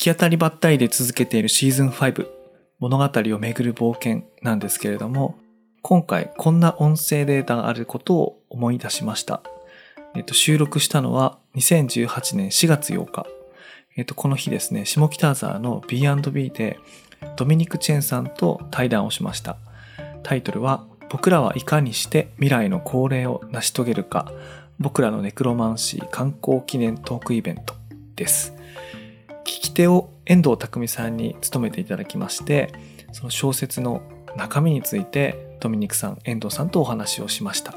き当たりばったりで続けているシーズン5物語をめぐる冒険なんですけれども今回こんな音声データがあることを思い出しました。えっと、収録したのは2018年4月8日。えっと、この日ですね、下北沢の B&B でドミニク・チェンさんと対談をしました。タイトルは僕らはいかにして未来の恒例を成し遂げるか僕らのネクロマンシー観光記念トークイベントです。聞き手を遠藤匠さんに務めていただきまして、その小説の中身についてドミニクさん、遠藤さんとお話をしました。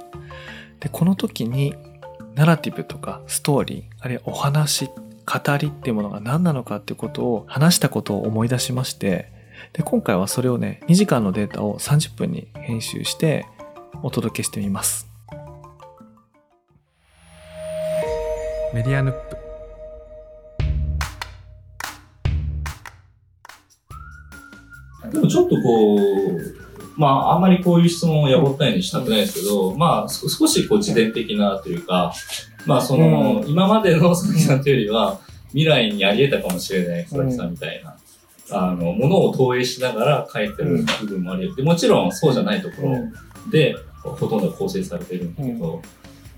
で、この時にナラティブとかストーリー、あるいはお話、語りっていうものが何なのかっていうことを話したことを思い出しまして、で、今回はそれをね、2時間のデータを30分に編集してお届けしてみます。メディアヌップでもちょっとこう、まあ、あんまりこういう質問をやぼったいにしたくないですけど、まあ、そ少しこう自伝的なというか、まあ、その、今までの佐々木さんというよりは、未来にあり得たかもしれない佐々木さんみたいな、あの、ものを投影しながら書いてる部分もあり得て、もちろんそうじゃないところで、ほとんど構成されてるんだけど、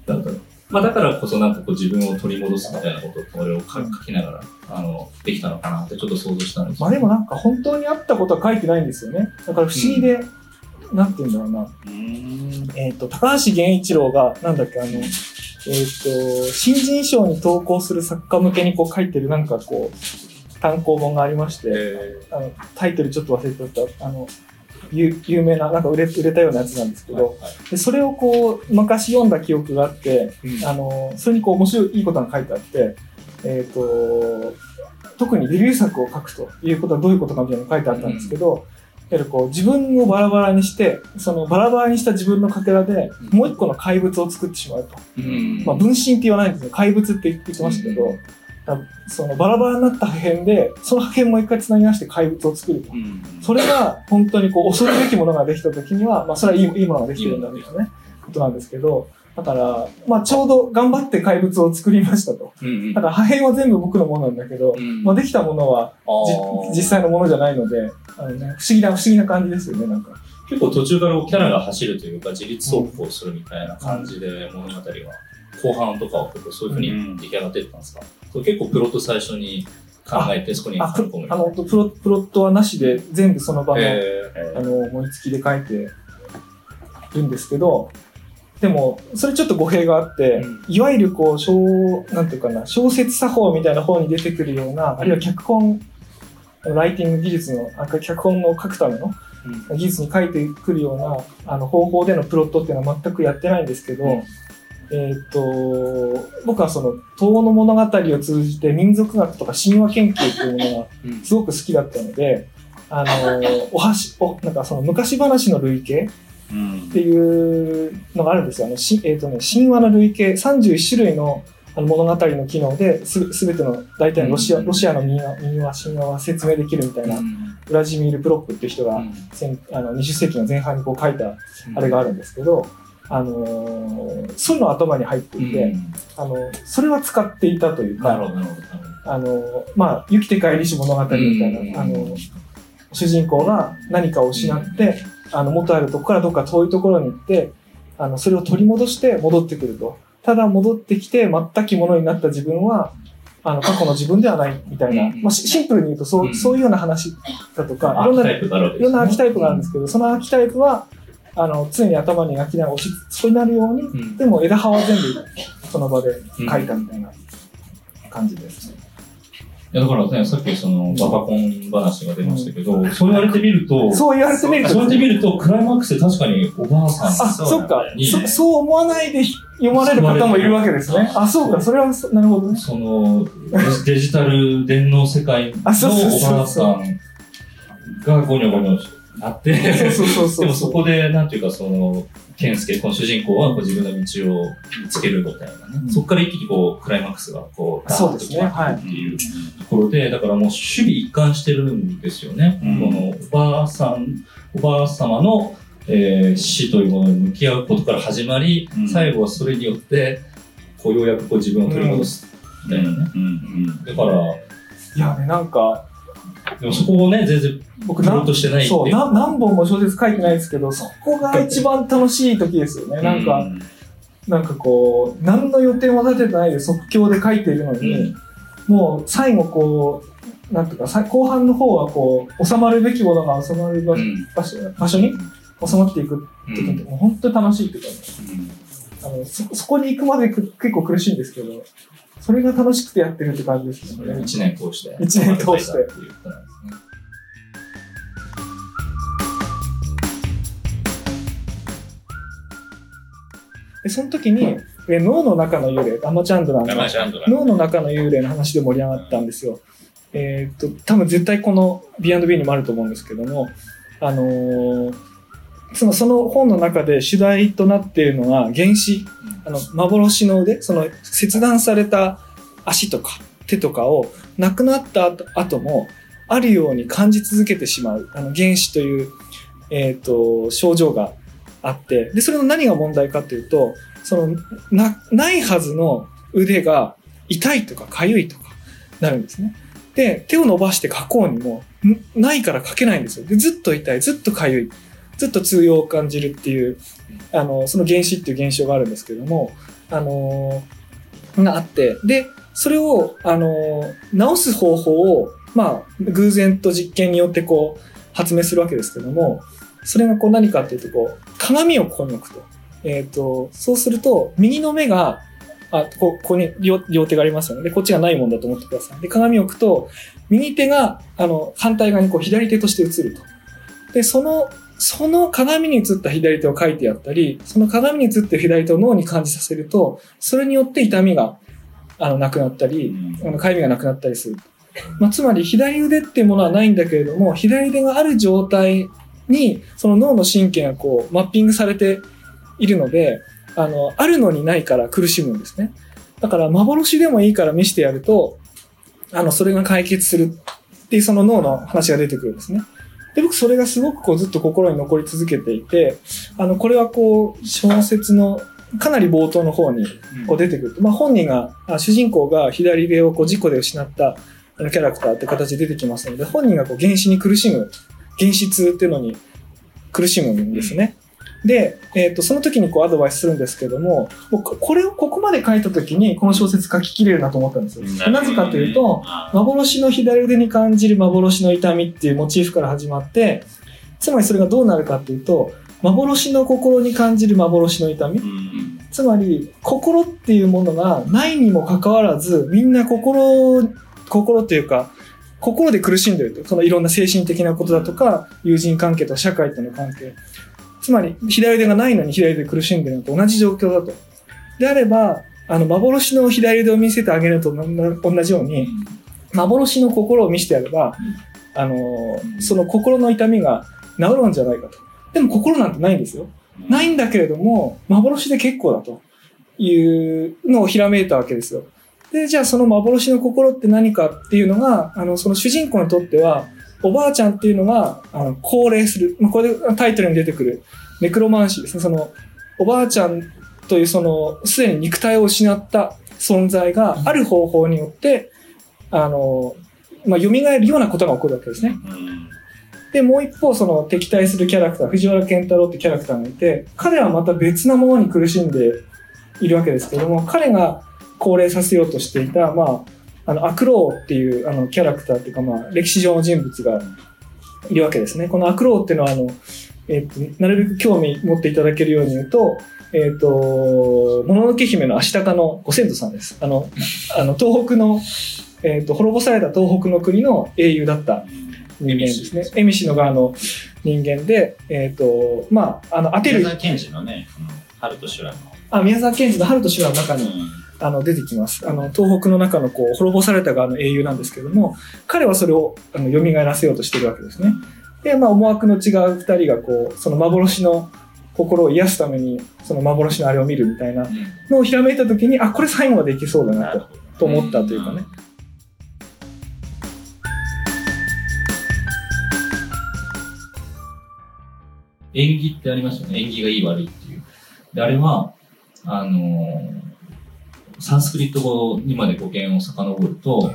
なんか、まあだからこそなんかこう自分を取り戻すみたいなことをこれを書書きながら、あの、できたのかなってちょっと想像したんですまあでもなんか本当にあったことは書いてないんですよね。だから不思議で、なんて言うんだろうな。えっ、と、高橋源一郎が、なんだっけ、あの、えっ、と、新人賞に投稿する作家向けにこう書いてるなんかこう、単行本がありまして、あのタイトルちょっと忘れてた、あの、有有名な、なんか売れ売れたようなやつなんですけど、でそれをこう、昔読んだ記憶があって、あの、それにこう面白いいいことが書いてあって、えっ、と、特にデビュー作を書くということはどういうことかみたいなのが書いてあったんですけど、やはりこう自分をバラバラにして、そのバラバラにした自分のかけらで、もう一個の怪物を作ってしまうと。まあ、分身って言わないんですよ。怪物って言ってましたけど、だそのバラバラになった破片で、その破片もう一回繋ぎ合わせて怪物を作ると。それが本当にこう恐るべきものができた時には、まあそれはいいいいものができてるんだみたいなね、ことなんですけど、だから、まあちょうど頑張って怪物を作りましたと。だから破片は全部僕のものなんだけど、まあできたものはじ実際のものじゃないので、あのね、不思議な、不思議な感じですよね、なんか。結構途中からキャラが走るというか、自立走行するみたいな感じで物語が、後半とかは結構そういうふうに出来上がってったんですか、それ結構プロット最初に考えて、そこにあ、の、プロ、プロットはなしで全部その場の、えあの、思いつきで書いてるんですけど、でも、それちょっと語弊があって、いわゆるこう、小、なんていうかな、小説作法みたいな方に出てくるような、あるいは脚本、ライティング技術の、あ脚本を書くための技術に書いてくるような、あの、方法でのプロットっていうのは全くやってないんですけど、えーっと、僕はその、東の物語を通じて民族学とか神話研究っていうものがすごく好きだったので、あの、おはし、お、なんかその昔話の類型っていうのがあるんですよ。あの、しえーっとね、神話の類型、31種類のあの物語の機能です、すべての、大体のロシア、ロシアの民話、民話、神話は説明できるみたいな、ウラジミール・プロップっていう人が、先あの20世紀の前半にこう書いたあれがあるんですけど、あのーそういうの頭に入っていて、あの、それは使っていたというか。あの、まあ、生きて帰りし物語みたいうん。な、あの、主人公が何かを失って、あの、元あるとこからどっか遠いところに行って、あの、それを取り戻して戻ってくると。ただ戻ってきて全きものになった自分は、あの、過去の自分ではないみたいな、うん。まあ、シシンプルに言うとそうう、ん。そういうような話だとか、いろんないろんなアーキタイプがあるんですけど、そのアーキタイプは、あの、常に頭に焼きながら押しそうなるように、うんでも枝葉は全部その場で書いたみたいな感じです。いやだからね、さっきそのバカコン話が出ましたけど、そう言われてみると、そう言われてみると、そうやって見ると、クライマックスで確かにおばあさんあ、そっかに、そ。そう思わないで読まれる方もいるわけですね。あ、そうか、それはそ、なるほどね。そのデジタル電脳世界のおばあさんがゴニョゴニョなって、そうそうそうそう。でもそこで、なんていうか、その、健介、この主人公はこう自分の道を見つけるみたいなね。うんそこから一気にこう、クライマックスがこう、そうですねダーッと決まっていくっていうところで、だからもう守備一貫してるんですよね。うんこの、おばあさん、おばあ様の、えー死というものに向き合うことから始まり、うん最後はそれによって、こう、ようやくこう自分を取り戻すみたいなね。うんだから、いやね、なんか、でもそこをね、全然僕プロットしてないそうな、何本も小説書いてないですけど、そこが一番楽しい時ですよね。なんか、うんなんかこう、何の予定も立ててないで即興で書いているのに、もう最後こう、なんとか、さ後半の方はこう、収まるべきものが収まる場うん。場所場所に収まっていく時って、もう本当に楽しいっていうか、あのそそこに行くまでく結構苦しいんですけど、それが楽しくてやってるって感じですよね。一年通して。一年通してっていうことなんですね。で、その時に、え脳の中の幽霊、アマチャンドラン脳の中の幽霊の話で盛り上がったんですよ。えーっと、多分絶対この B&B にもあると思うんですけども、あのーそのその本の中で主題となっているのが原子、あの幻の腕、その切断された足とか手とかを亡くなった後後もあるように感じ続けてしまう、あの原子という、えーっと症状があって、で、それの何が問題かというと、そのなないはずの腕が痛いとか痒いとかなるんですね。で、手を伸ばして書こうにも、んないから書けないんですよ。で、ずっと痛い、ずっと痒い、ずっと通用を感じるっていう、あの、その原子っていう現象があるんですけども、あのがあって、で、それを、あのー治す方法を、まあ、偶然と実験によってこう、発明するわけですけども、それがこう何かっていうと、こう、鏡をここに置くと。えっ、と、そうすると、右の目が、あ、こここに両両手がありますよね。で、こっちがないもんだと思ってください。で、鏡を置くと、右手が、あの、反対側にこう左手として映ると。で、その、その鏡に映った左手を書いてやったり、その鏡に映ってる左手を脳に感じさせると、それによって痛みが、あの、なくなったり、あの、痒みがなくなったりする。まあ、つまり、左腕っていうものはないんだけれども、左腕がある状態に、その脳の神経がこう、マッピングされているので、あの、あるのにないから苦しむんですね。だから、幻でもいいから見せてやると、あの、それが解決するっていうその脳の話が出てくるんですね。で、僕それがすごくこうずっと心に残り続けていて、あの、これはこう、小説のかなり冒頭の方にこう出てくる。まあ本人が、あ主人公が左腕をこう事故で失ったあのキャラクターって形で出てきますので、本人がこう原子に苦しむ、原子痛っていうのに苦しむんですね。で、えっ、と、その時にこうアドバイスするんですけども、僕これをここまで書いた時にこの小説書ききれるなと思ったんですよ。なぜかというと、幻の左腕に感じる幻の痛みっていうモチーフから始まって、つまりそれがどうなるかっていうと、幻の心に感じる幻の痛み。つまり、心っていうものがないにもかかわらず、みんな心、心というか、心で苦しんでると。そのいろんな精神的なことだとか、友人関係とか社会との関係。つまり、左腕がないのに左腕で苦しんでるのと同じ状況だと。であれば、あの、幻の左腕を見せてあげるのと同じように、幻の心を見せてやれば、あの、その心の痛みが治るんじゃないかと。でも心なんてないんですよ。ないんだけれども、幻で結構だというのをひらめいたわけですよ。で、じゃあその幻の心って何かっていうのが、あの、その主人公にとっては、おばあちゃんっていうのが、あの、高齢する。まあこれでタイトルに出てくる、ネクロマンシーですね。その、おばあちゃんというその、すでに肉体を失った存在がある方法によって、あの、まあ、蘇るようなことが起こるわけですね。で、もう一方、その敵対するキャラクター、藤原健太郎ってキャラクターがいて、彼はまた別なものに苦しんでいるわけですけども、彼が高齢させようとしていた、まあ、あの、アクローっていうあのキャラクターっていうか、まあ、歴史上の人物がいるわけですね。このアクローっていうのは、あの、えっ、と、なるべく興味持っていただけるように言うと、えっ、と、もののけ姫の足高のご先祖さんです。あの、あの、東北の、えっ、と、滅ぼされた東北の国の英雄だった人間ですね。エミシの側の人間で、えっ、と、まあ、あの、当てる宮、沢賢治のね、うん春と修羅の。あ、宮沢賢治の春と修羅の中に、あの、出てきます。あの、東北の中のこう、滅ぼされた側の英雄なんですけども、彼はそれを、あの、蘇らせようとしてるわけですね。で、まあ、思惑の違う二人がこう、その幻の心を癒すために、その幻のあれを見るみたいなのをひらめいたときに、あ、これ最後までいけそうだなと、と思ったというかね。縁起ってありますよね。縁起がいい悪いっていう。で、あれは、あのーサンスクリット語にまで語源を遡ると、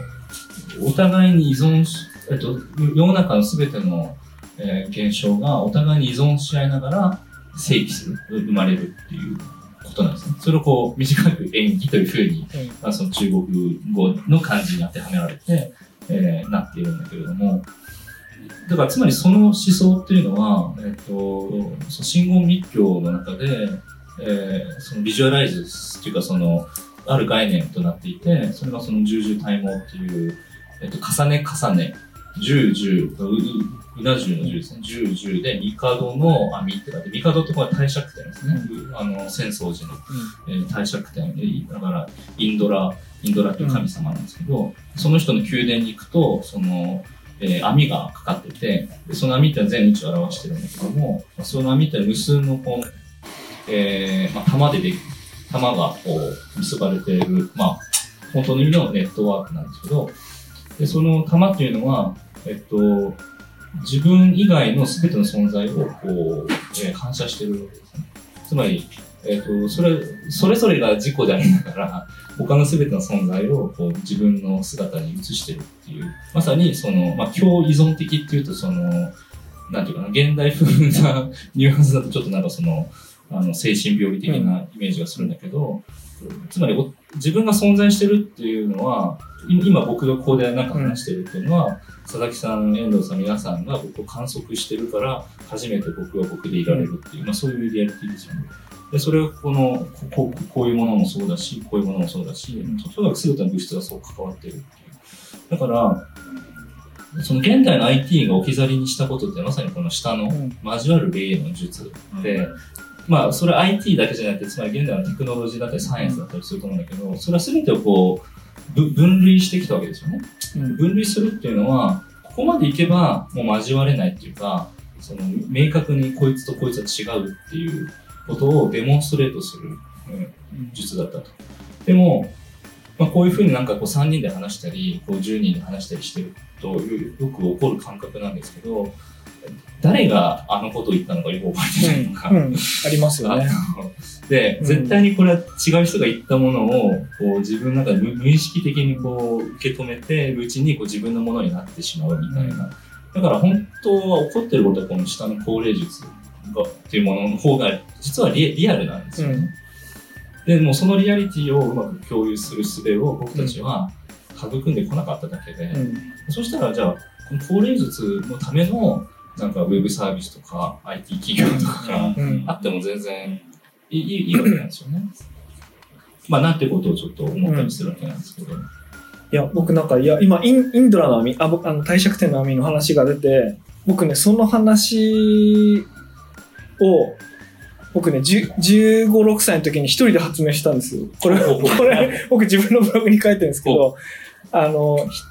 お互いに依存し、えっと、世の中のすべての、えー現象がお互いに依存し合いながら正義する、生まれるっていうことなんですね。それをこう、短く演技というふうに、うんまあ、その中国語の漢字に当てはめられて、えーなっているんだけれども、だからつまりその思想っていうのは、えっ、と、その真言密教の中で、えーそのビジュアライズっていうかその、ある概念となっていて、それがその十々体毛っていう、えっ、と、重ね重ね、十十、う、ううな重の十ですね。十十で、帝の網って書いて、帝ってこれは帝釈天ですね。あの、浅草寺の、えー帝釈天、えーだから、インドラ、インドラという神様なんですけど、その人の宮殿に行くと、その、えー網がかかってて、でその網って全宇宙を表してるんだけども、まあその網って無数のこう、えーまあ、玉ででき玉がこう結ばれている、まあ、本当の意味のネットワークなんですけど、でその玉っていうのは、えっと、自分以外の全ての存在をこう、えー反射してるわけですね。つまり、えっと、それ、それぞれが自己でありながら、他の全ての存在をこう自分の姿に映してるっていう、まさにその、まあ、共依存的っていうと、その、なんていうかな、現代風なニュアンスだとちょっとなんかその、あの、精神病理的なイメージがするんだけど、つまりお自分が存在してるっていうのは、い今僕がここでなんか話してるっていうのは、佐々木さん、遠藤さん、皆さんが僕を観測してるから、初めて僕は僕でいられるっていう、まあそういうリアリティですよね。で、それはこの、こここういうものもそうだし、こういうものもそうだし、とにかく全ての物質がそう関わってるっていう。だから、その現代の IT が置き去りにしたことってまさにこの下のうん交わる霊の術で、まあそれ IT だけじゃなくて、つまり現代のテクノロジーだったりサイエンスだったりすると思うんだけど、それは全てをこう、分類してきたわけですよね。分類するっていうのは、ここまでいけばもう交われないっていうか、その明確にこいつとこいつは違うっていうことをデモンストレートする、うん術だったと。でも、まあ、こういうふうになんかこう3人で話したり、こう10人で話したりしてるとよよく起こる感覚なんですけど、誰があのことを言ったのかよく覚えてないのか。うん、うんありますよね。で、うん絶対にこれは違う人が言ったものを、こう自分の中で無無意識的にこう受け止めているうちにこう自分のものになってしまうみたいな。だから本当は起こってることはこの下の高齢術がっていうものの方が実はリリアルなんですよね。で、もうそのリアリティをうまく共有する術を僕たちは育んでこなかっただけで、うんそしたらじゃあ、この高齢術のためのなんかウェブサービスとか IT 企業とかがうんあっても全然いいいいいいわけなんですよね。まあ、なんてことをちょっと思ったりするわけなんですけど。いや、僕なんか、いや、今、インインドラの網、あ、僕、あの、帝釈天の網の話が出て、僕ね、その話を、僕ね、10 15、6歳の時に一人で発明したんですよ。これ、これ、僕自分のブログに書いてるんですけど、あの、ひ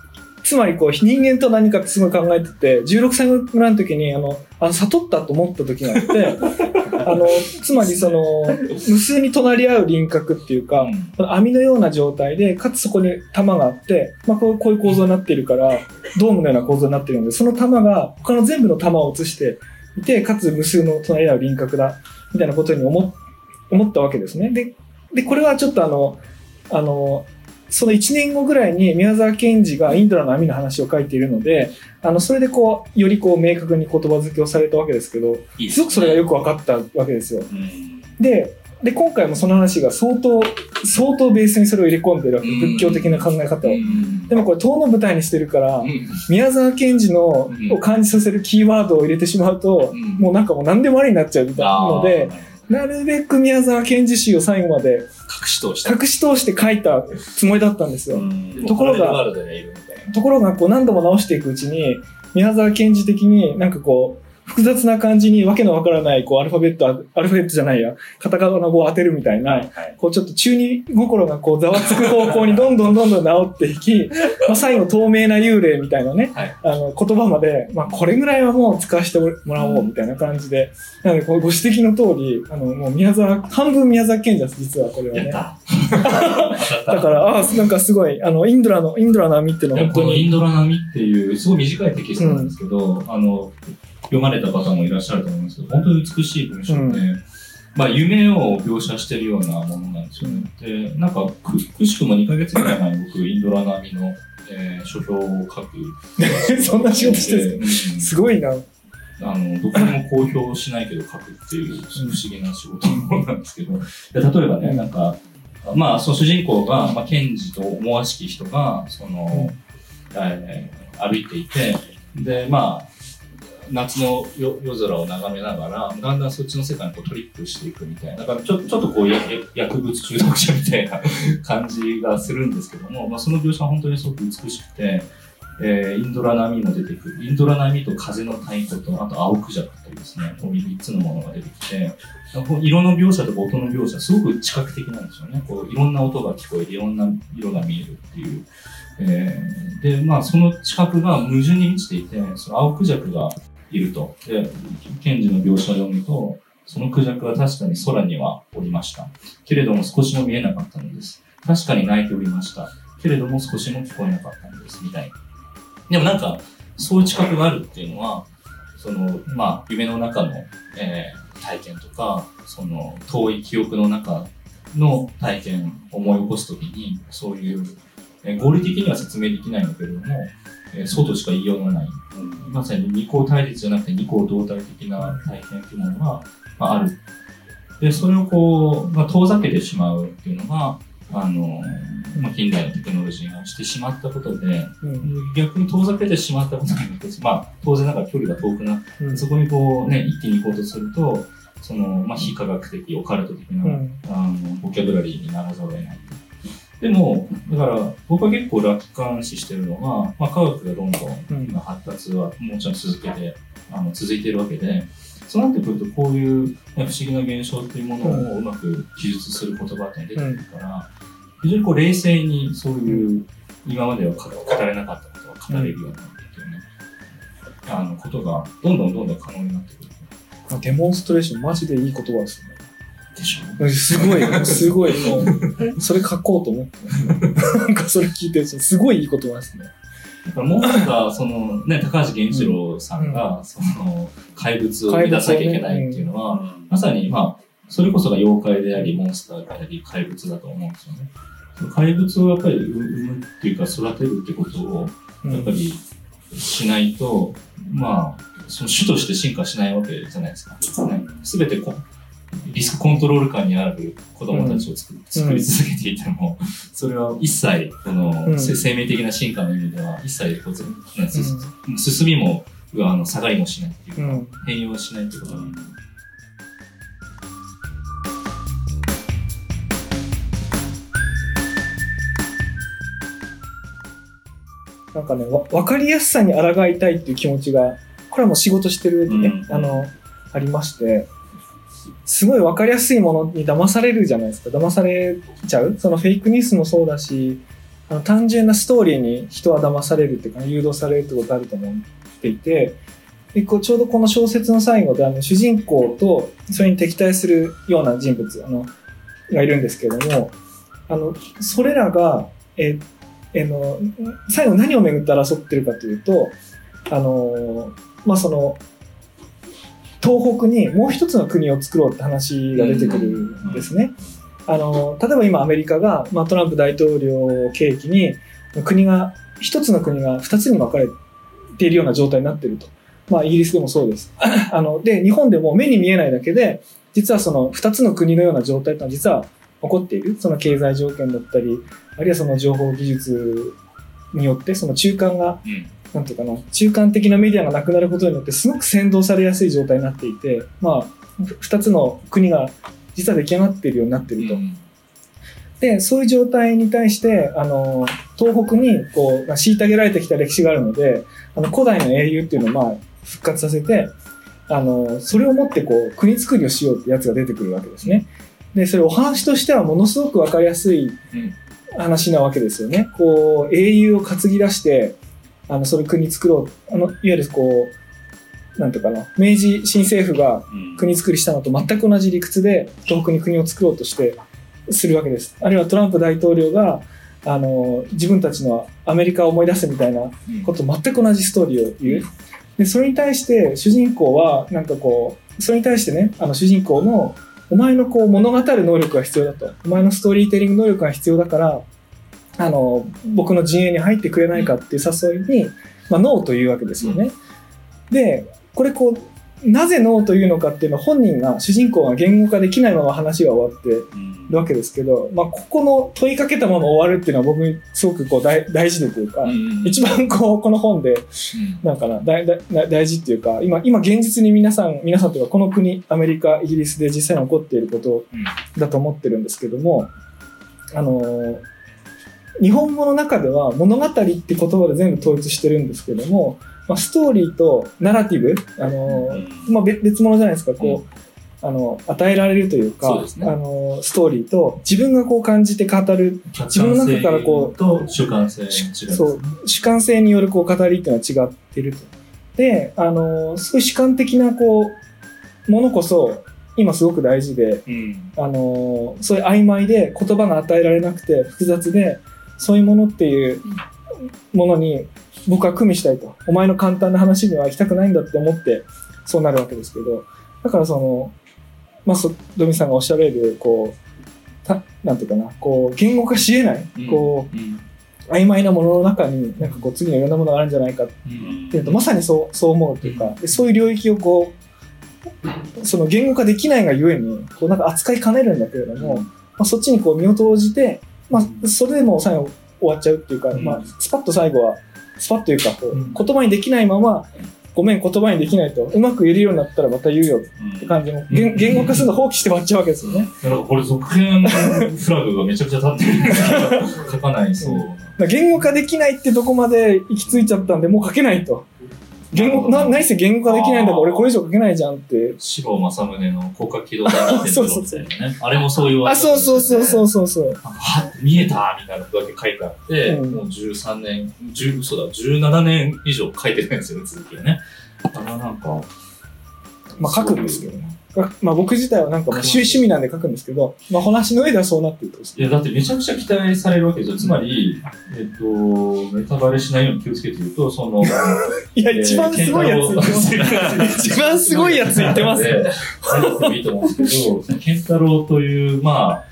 つまりこう、人間と何かってすごい考えてて、16歳ぐらいの時に、あの、あの悟ったと思った時があって、あの、つまりその、無数に隣り合う輪郭っていうか、うん。網のような状態で、かつそこに玉があって、まあこうこういう構造になっているから、ドームのような構造になっているので、その玉が他の全部の玉を映していて、かつ無数の隣り合う輪郭だ、みたいなことに思思ったわけですね。で、で、これはちょっとあの、あの、その1年後ぐらいに宮沢賢治がインドラの網の話を書いているので、あの、それでこう、よりこう明確に言葉付けをされたわけですけど、いいですすごくそれがよく分かったわけですよ。うんで、で、今回もその話が相当、相当ベースにそれを入れ込んでるわけ。うん仏教的な考え方を。うんでもこれ、塔の舞台にしてるからう、ん宮沢賢治のうんを感じさせるキーワードを入れてしまうと、うんもうなんかもう何でもありになっちゃうみたいなので、なるべく宮沢賢治詩を最後まで隠し通した。隠し通して書いたつもりだったんですよ。うんところが。ところがこう何度も直していくうちに、宮沢賢治的になんかこう、複雑な感じにわけのわからないこうアルファベット、アルファベットじゃないや、カタカナ語を当てるみたいな、はい。こうちょっと中二心がこうざわつく方向にどんどんどんどん治っていき、まあ最後透明な幽霊みたいなね、はいあの言葉まで、まあこれぐらいはもう使わせてもらおうみたいな感じで、なのでこうご指摘の通り、あのもう宮沢、半分宮沢賢治です、実はこれはね。だから、ああ、なんかすごい、あの、インドラの、インドラの網っていうのは本当に、このインドラ並みっていう、すごい短いテキストなんですけど、あの、読まれた方もいらっしゃると思いますけど、本当に美しい文章で、うん。まあ、夢を描写してるようなものなんですよね。で、なんかく、くしくも2ヶ月ぐらい前に僕、インドラ並みの、えー書評を書く。そんな仕事してるんですうん。すごいな。あの、どこにも公表しないけど書くっていう不思議な仕事なんですけど、で例えばね、なんか、まあ、その主人公が、まあ、検事と思わしき人が、その、えー歩いていて、で、まあ、夏の夜空を眺めながら、だんだんそっちの世界にこうトリップしていくみたいな、だからちょちょっとこうや薬物中毒者みたいな 感じがするんですけども、まあ、その描写は本当にすごく美しくて、えーインドラ波も出てくる。インドラ波と風の太鼓と、あと青クジャクというですね、こういう3つのものが出てきて、色の描写とか音の描写、すごく知覚的なんですよね。こういろんな音が聞こえて、いろんな色が見えるっていう。えーで、まあ、その知覚が矛盾に満ちていて、その青クジャクがいると。で、検事の描写を読むと、そのクジャクは確かに空にはおりました。けれども少しも見えなかったのです。確かに泣いておりました。けれども少しも聞こえなかったのです。みたいな。でもなんか、そういう知覚があるっていうのは、その、まあ、夢の中の、えー体験とか、その、遠い記憶の中の体験を思い起こすときに、そういう、え合理的には説明できないんだけれども、えーそうとしか言いようがない。まさに二項対立じゃなくて二項同体的な体験っていうものが、まあ、ある。で、それをこう、まあ、遠ざけてしまうっていうのが、あの、まあ、近代のテクノロジーがしてしまったことで、うん逆に遠ざけてしまったことによって、まあ、当然ながら距離が遠くなって、うんそこにこうね、一気に行こうとすると、その、まあ、非科学的、オカルト的な、うんあの、ボキャブラリーにならざるを得ない。でも、だから、僕は結構楽観視してるのが、まあ、科学がどんどんうん今発達はもちろん続けて、あの、続いているわけで、そうなってくると、こういう、ね、不思議な現象っていうものをうまく記述する言葉って出てくるから、非常にこう冷静にそういう、今までは語語れなかったことが語れるようになるっていうね、あの、ことが、どんどんどんどん可能になってくる。まあデモンストレーション、マジでいい言葉ですね。でしょ？うんすごい、すごい、もう、それ書こうと思ってます。なんかそれ聞いてすごいいい言葉ですね。だからもうなんか、そのね、高橋源一郎さんが、その、怪物を生み出さなきゃいけないっていうのは、まさに、まあ、それこそが妖怪であり、モンスターであり、怪物だと思うんですよね。怪物をやっぱり生むっていうか、育てるってことを、うんやっぱりしないと、まあ、その種として進化しないわけじゃないですか。すべてこリスクコントロール下にある子供たちを作,、作り続けていても、それは一切、この、うん。せ生命的な進化の意味では、一切こう、ねす進みも、あの下がりもしないっていうか、うん。変容しないっていうことが、なんかね、わ分かりやすさに抗いたいっていう気持ちが、これはもう仕事してる上でね、うん。あの、ありまして、すごい分かりやすいものに騙されるじゃないですか。騙されちゃう？そのフェイクニュースもそうだし、あの単純なストーリーに人は騙されるっていうか、誘導されるってことあると思っていて、でこうちょうどこの小説の最後であの主人公とそれに敵対するような人物あのがいるんですけれどもあのそれらが、ええの最後何をめぐって争ってるかというとあの、まあ、その東北にもう一つの国を作ろうって話が出てくるんですね。あの例えば今アメリカが、まあ、トランプ大統領を契機に国が一つの国が二つに分かれているような状態になっていると。まあ、イギリスでもそうです。あの、で、日本でも目に見えないだけで、実はその二つの国のような状態というのは実は起こっている。その経済条件だったり、あるいはその情報技術によって、その中間が、うんなんていうかな、中間的なメディアがなくなることによって、すごく先導されやすい状態になっていて、まあ、ふ二つの国が実は出来上がっているようになっていると。うんで、そういう状態に対して、あの、東北に、こう、まあ虐げられてきた歴史があるので、あの、古代の英雄っていうのを、まあ、復活させて、あの、それをもって、こう、国作りをしようってやつが出てくるわけですね。で、それお話としてはものすごくわかりやすいうん話なわけですよね。こう、英雄を担ぎ出して、あの、それ国作ろう。あの、いわゆるこう、なんていうかな、明治新政府がうん国作りしたのと全く同じ理屈で東北に国を作ろうとしてするわけです。あるいはトランプ大統領があの自分たちのアメリカを思い出すみたいなうんこと全く同じストーリーを言う。でそれに対して主人公はなんかこうそれに対してねあの主人公のお前のこう物語る能力が必要だとお前のストーリーテリング能力が必要だからあの僕の陣営に入ってくれないかっていう誘いに、まあ、ノーというわけですよね。でこれこうなぜノーというのかっていうのは本人が主人公が言語化できないまま話が終わってるわけですけど、まあ、ここの問いかけたまま終わるっていうのは僕にすごくこう大大事でというか、一番こうこの本でなんかな大大大事っていうか今今現実に皆さん皆さんというかこの国アメリカイギリスで実際に起こっていることだと思ってるんですけどもあの日本語の中では物語って言葉で全部統一してるんですけども、まあ、ストーリーとナラティブあの、まあ、別別物じゃないですか。こう、あの与えられるというかあのストーリーと自分がこう感じて語る自分の中からこうと主観性そう主観性によるこう語りっていうのは違ってると。であのすごい主観的なこうものこそ今すごく大事でうん。あのそういう曖昧で言葉が与えられなくて複雑でそういうものっていうものに僕は組みしたいと。お前の簡単な話には行きたくないんだって思ってそうなるわけですけど。だからそのまあそドミさんがおっしゃられるこうたなんていうかなこう言語化しえない、こううん。曖昧なものの中になんかこう次のいろんなものがあるんじゃないかってうん。いうとまさにそうそう思うというかでそういう領域をこうその言語化できないがゆえにこうなんか扱いかねるんだけれども、まあ、そっちにこう身を投じて、まあ、それでもう最後終わっちゃうっていうか、うん。まあ、スパッと最後はスパッというかこう、うん。言葉にできないままごめん言葉にできないとうまく言えるようになったらまた言うよって感じの言言語化するの放棄して終わっちゃうわけですよね。だからこれ続編フラグがめちゃくちゃ立ってるんですけど書かないそう。言語化できないってとこまで行き着いちゃったんでもう書けないと。言語な何せ言語化できないんだから俺これ以上書けないじゃんって。白正宗の広角機動ってるそうそうそう。あれもそういうあそうそうそうそうそうそう。は見えたみたいなことだけ書いてあって、うん。もう13年、10そうだ、17年以上書いてないんですよね、続きがね。だからなんか、まあ書くんですけどね まあ僕自体はなんか趣趣味なんで書くんですけどまあ話の上ではそうなってるといや、だってめちゃくちゃ期待されるわけですよ。つまり、えっと、ネタバレしないように気をつけて言うと、その、いや一番すごいやつ言ってます一番すごいやつ言ってますね。入ってもいいと思うんですけど、健太郎という、まあ、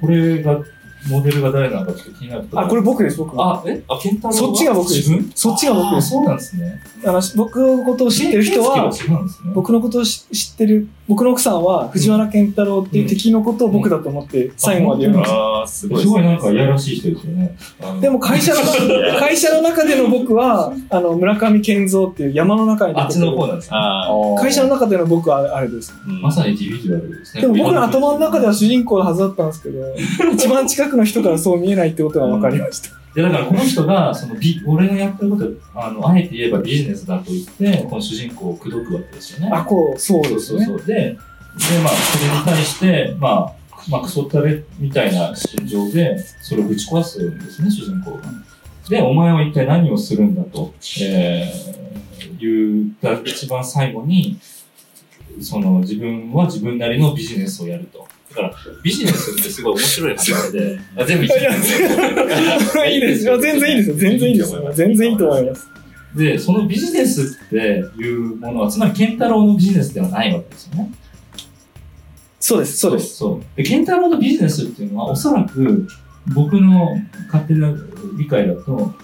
これが、モデルが誰なのかちょっと気になるあこれ僕です僕あ、え？あ、健太郎は？そっちが僕です。自分？そっちが僕です。あそうなんですね。あの僕のことを知ってる人は。僕のことを知知ってる僕の奥さんは藤原健太郎っていう敵のことを僕だと思って最後まで読みました。ああ、すごいすごいなんかいやらしい人ですよね。でも会社の会社の中での僕はあの村上健三っていう山の中に出あってちの方なんです会社の中での僕はあれです。ーまさにディビジュアルですね。でも僕の頭の中では主人公のはずだったんですけど一番近くの人からそう見えないってことが分かりました、で、だからこの人が、そのビ、俺がやってること、あの、あえて言えばビジネスだと言って、この主人公を口説くわけですよね。あこうそうですねそうそうそう。で、で、まあ、それに対して、まあ、まあ、クソったれみたいな心情で、それをぶち壊すんですね、主人公が。で、お前は一体何をするんだと、えー、言った一番最後に、その自分は自分なりのビジネスをやると。だから、ビジネスってすごい面白い話で、あ全部一緒いやいいですよ全然いいですよ全然いいですよ全然いいと思いますで、そのビジネスっていうものは、つまり、ケンタロウのビジネスではないわけですよね。そうですそうですそう。で、ケンタロウのビジネスっていうのは、おそらく、僕の勝手な理解だと、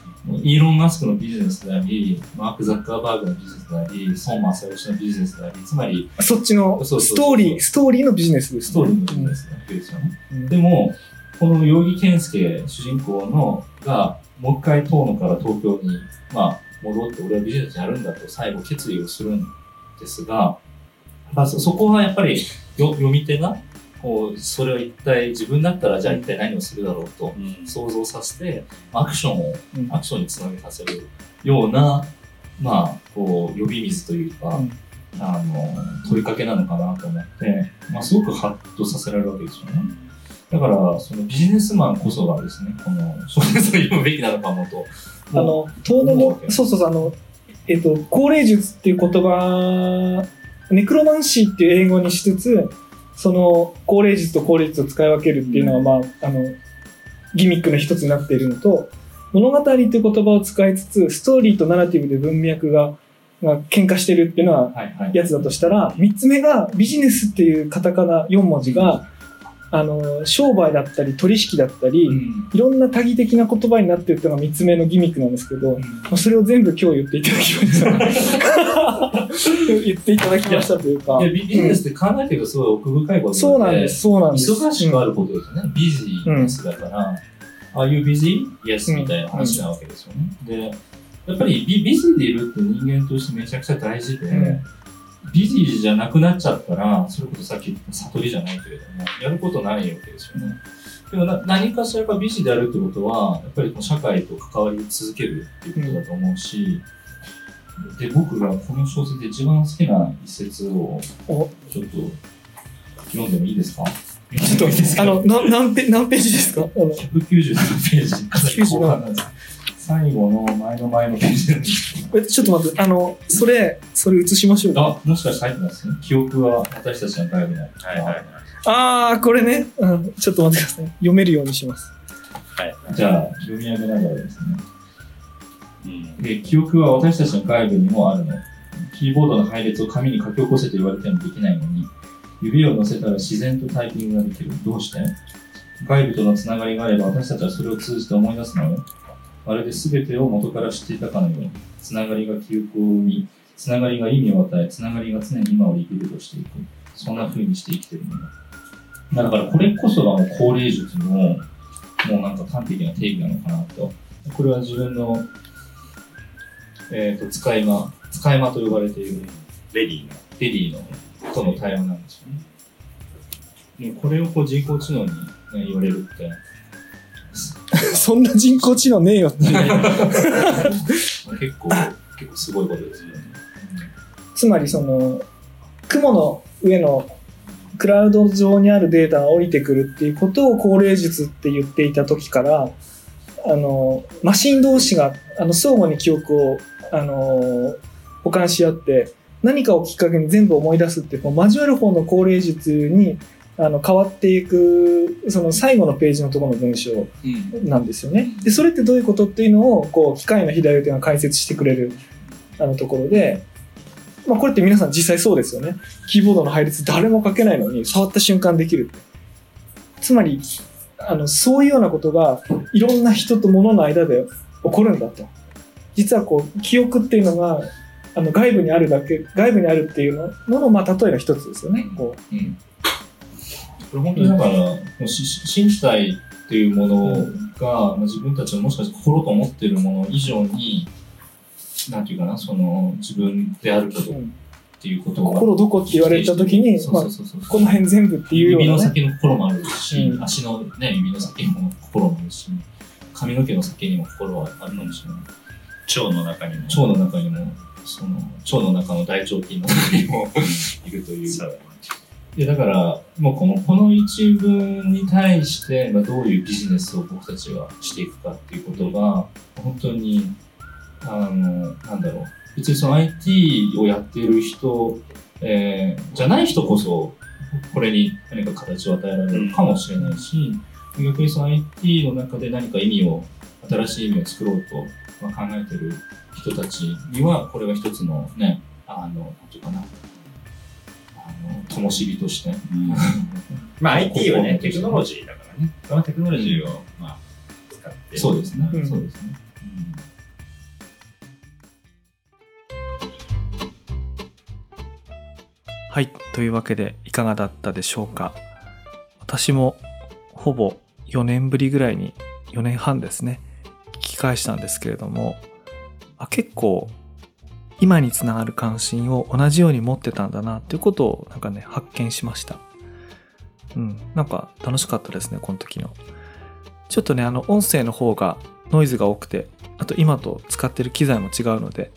イーロン・マスクのビジネスであり、マーク・ザッカーバーグのビジネスであり、孫正義のビジネスであり、つまり、そっちのストーリーストーリーのビジネスですストーリーのビジネスなわけですよね。うんでも、この容疑健介、主人公の、が、もう一回遠野から東京に、まあ、戻って、俺はビジネスやるんだと最後決意をするんですが、まあ、そそこはやっぱりよ読み手が、それを一体、自分だったらじゃあ一体何をするだろうとうん想像させて、アクションを、うんアクションにつなげさせるような、まあ、こう、呼び水というか、うんあの、問いかけなのかなと思って、まあ、すごくハッとさせられるわけですよね。だから、そのビジネスマンこそがですね、この小説を読むべきなのかもと。あの遠野もそうそうそうあのえっと高齢術っていう言葉ネクロマンシーっていう英語にしつつその高齢術と高齢術を使い分けるっていうのは、まああのギミックの一つになっているのと物語っていう言葉を使いつつストーリーとナラティブで文脈がが喧嘩してるっていうのは。やつだとしたら3つ目がビジネスっていうカタカナ4文字があの商売だったり取引だったり、うんいろんな多義的な言葉になってるっていうのが3つ目のギミックなんですけど、まあそれを全部今日言っていただきました。言っていただきましたというかビビジネスって考えてるとすごい奥深いことそうなんです、そうなんです。忙しくあることですよね。ビジネスだから、Are you busy? Yes, うんみたいな話なわけですよね。で、やっぱりビビジーでいるって人間としてめちゃくちゃ大事で、うんビジーじゃなくなっちゃったら、それこそさっき言った悟りじゃないけれども、やることないわけですよね。でもな何かしらがビジであるってことは、やっぱりこう社会と関わり続けるっていうことだと思うし、で、僕がこの小説で一番好きな一節をお。ちょっと読んでもいいですか？ちちょっといいですか？あの、な何ペ何ページですか？あの197ページ。後半なんです最後の前の前のページなんですえちょっと待って、あの、それ、それ映しましょうか。あ、もしかして入ってますね。記憶は私たちの外部にはいはい。ああ、これね、うん、ちょっと待ってください。読めるようにします。はい。じゃあ、読み上げながらですね。うん。で記憶は私たちの外部にもあるの。キーボードの配列を紙に書き起こせと言われてもできないのに、指を乗せたら自然とタイピングができる。どうして？外部とのつながりがあれば私たちはそれを通じて思い出すのよ。まるで全てを元から知っていたかのように、つながりが記憶を生み、つながりが意味を与え、つながりが常に今を生きるとしていく。そんな風にして生きてるのだ。だからこれこそがもう高齢術の、もうなんか端的な定義なのかなと。これは自分のえー、と使い魔、使い魔と呼ばれているレディーの。レディのとの対話なんですよね。もうこれをこう人工知能に、ね、言われるって、そんな人工知能ねえよって。結構、結構すごいことですよね。つまりその、雲の上のクラウド上にあるデータが降りてくるっていうことを高齢術って言っていた時から、あの、マシン同士が、あの、相互に記憶を、あの、保管し合って、何かをきっかけに全部思い出すってこう交わる方の高齢術に、あの、変わっていく、その最後のページのところの文章うんなんですよね。で、それってどういうことっていうのを、こう、機械の左手が解説してくれる、あのところで、まあ、これって皆さん実際そうですよね。キーボードの配列誰も書けないのに、触った瞬間できる。つまり、あの、そういうようなことが、いろんな人と物の間で起こるんだと。実はこう、記憶っていうのが、あの、外部にあるだけ、外部にあるっていうのの、まあ、例えの一つですよね。こうんこれ本当にだから、もう身体っていうものが、まあ、自分たちのもしかして心と思ってるもの以上に、なんていうかな、その自分であることう、っうんていうことが。心どこって言われた時に、まあそうそう、そうそうこの辺全部っていうよう指のなね。先の心もあるし、うん足のね、指の先にも心もあるし、髪の毛の先にも心はあるかもしれない。腸の中にも。腸の中にも、その、腸の中の大腸菌の中にもいるという。そういやだから、もうこの、この一文に対して、まあ、どういうビジネスを僕たちはしていくかっていうことが、本当に、あの、なんだろう。別にその IT をやっている人、えーじゃない人こそ、これに何か形を与えられるかもしれないし、逆にその IT の中で何か意味を、新しい意味を作ろうと、まあ、考えてる人たちには、これが一つのね、あの、なんていうかな、あの、灯火として、うんまあ IT はね、テクノロジーだからね。そのテクノロジーを、まあ、使って。そうですね。うんそうですね。はい。というわけで、いかがだったでしょうか。私も、ほぼ4年ぶりぐらいに、4年半ですね、聞き返したんですけれども、あ結構、今につながる関心を同じように持ってたんだな、っていうことを、なんかね、発見しました。うん。なんか、楽しかったですね、この時の。ちょっとね、あの、音声の方が、ノイズが多くて、あと今と使ってる機材も違うので、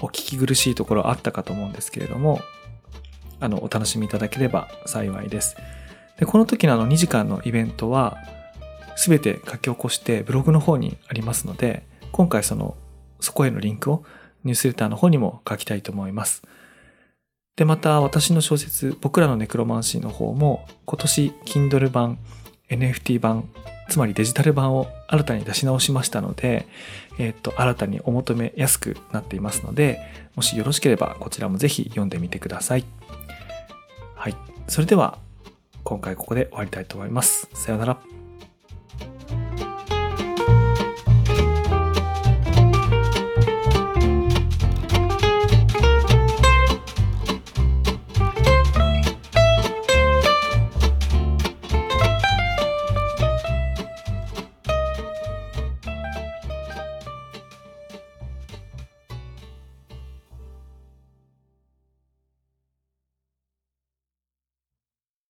お聞き苦しいところあったかと思うんですけれども、あの、お楽しみいただければ幸いです。で、この時のあの2時間のイベントは、すべて書き起こしてブログの方にありますので、今回その、そこへのリンクをニュースレターの方にも書きたいと思います。で、また私の小説、僕らのネクロマンシーの方も、今年 Kindle 版、NFT 版、つまりデジタル版を新たに出し直しましたので、えっ、と、新たにお求めやすくなっていますので、もしよろしければこちらもぜひ読んでみてください。はい。それでは、今回ここで終わりたいと思います。さようなら。